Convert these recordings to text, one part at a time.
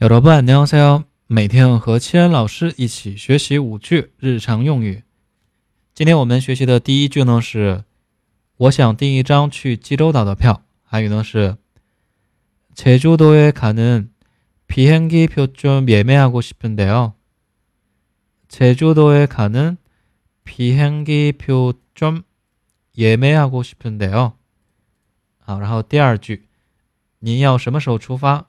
여러분안녕하세요。每天和七恩老师一起学习五句日常用语。今天我们学习的第一句呢是：我想订一张去济州岛的票。韩语呢是：제주도에가는비행기표좀예매하고싶은데요。 제주도에가는비행기표좀예매하고싶은데요。 好，然后第二句，您要什么时候出发？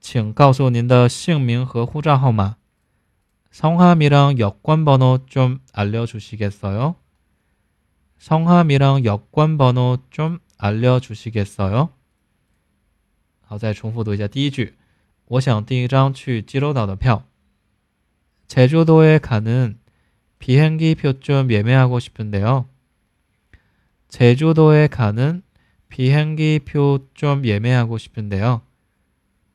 请告诉您的姓名和护照号码。성함이랑여권번호좀알려주시겠어요성함이랑여권번호좀알려주시겠어요好，再重复读一下第一句。我想订一张去济州岛的票。제주도에가는비행기표좀예매하고싶은데요제주도에가는비행기표좀예매하고싶은데요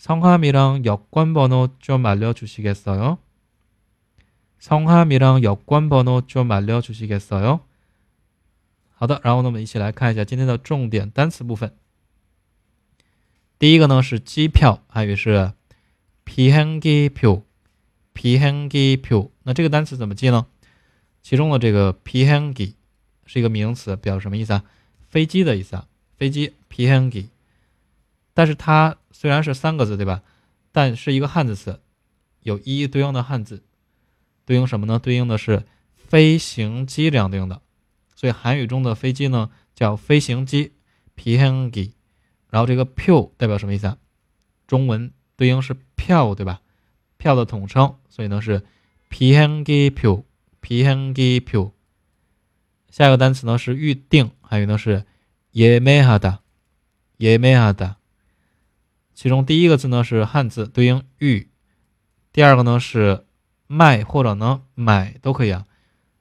성함이랑 여권 번호 좀 알려주시겠어요? 성함이랑 여권 번호 좀 알려주시겠어요? 好的，然后呢，我们一起来看一下今天的重点单词部分。第一个呢是机票，汉语是 비행기票，비행기票。那这个单词怎么记呢？其中的这个 비행기是一个名词，表示什么意思啊？飞机的意思啊。 虽然是三个字对吧？但是一个汉字词有一一对应的汉字对应什么呢？对应的是飞行机这样对应的。所以韩语中的飞机呢叫飞行机 piangyi 然后这个 piu 代表什么意思啊？中文对应是票对吧？票的统称所以呢是 piangyipu piangipu 下一个单词呢是预定还有呢是 jieme hada jieme hada 其中第一个字呢是汉字，对应预；第二个呢是卖或者呢买都可以啊，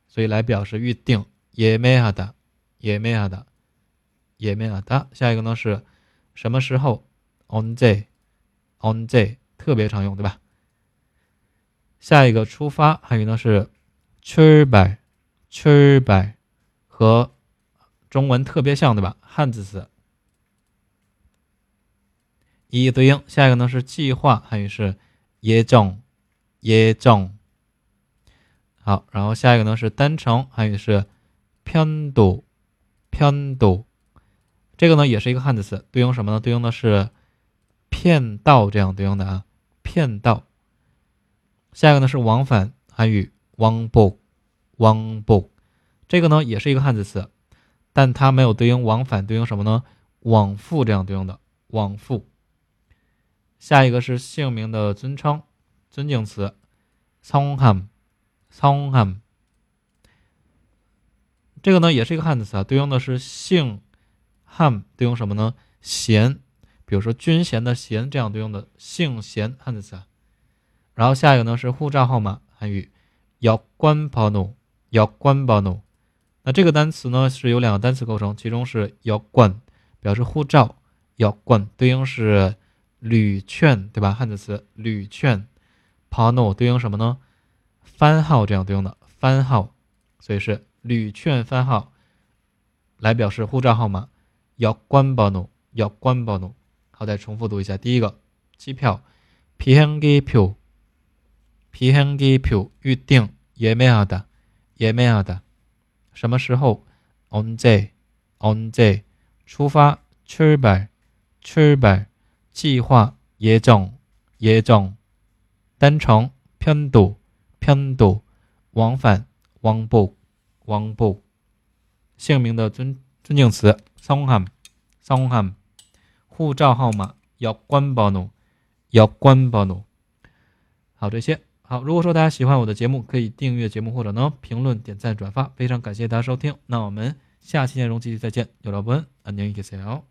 所以来表示预定。也没哈的，也没哈的，也没哈的。下一个呢是什么时候？on day，on day 特别常用，对吧？下一个出发汉语呢是출발 출발和中文特别像，对吧？汉字词。 一一对应，下一个呢是计划，汉语是耶正耶正。好，然后下一个呢是单程，汉语是偏度偏度。这个呢也是一个汉字词，对应什么呢？对应的是骗道这样对应的啊，骗道。下一个呢是往返，汉语往복왕 복。 这个呢也是一个汉字词，但它没有对应往返，对应什么呢？往复这样对应的往复。 下一个是姓名的尊称，尊敬词，Songham Songham。这个呢也是一个汉字词啊，对应的是姓 ham 对应什么呢？贤，比如说军衔的衔，这样对应的姓贤汉字词啊。然后下一个呢是护照号码，汉语，要官包奴，要官包奴。那这个单词呢，是由两个单词构成，其中是要冠，表示护照，要冠，对应是。旅券对吧？汉字词旅券，pano 对应什么呢？番号这样对应的番号，所以是旅券番号来表示护照号码。要关번호要关번호好，再重复读一下。第一个，机票，비행기 표， 비행기 표， 预定，예매하 다， 예매하 다， 什么时候？언 제， 언 제， 出发，출발출 발。 计划、예정예정单程、편도 편도往返왕복왕복姓名的尊尊敬词성함성함护照号码여권번호여권번호好，这些好。如果说大家喜欢我的节目，可以订阅节目或者呢评论、点赞、转发，非常感谢大家收听。那我们下期内容继续再见，有老朋友，안녕히계세 요。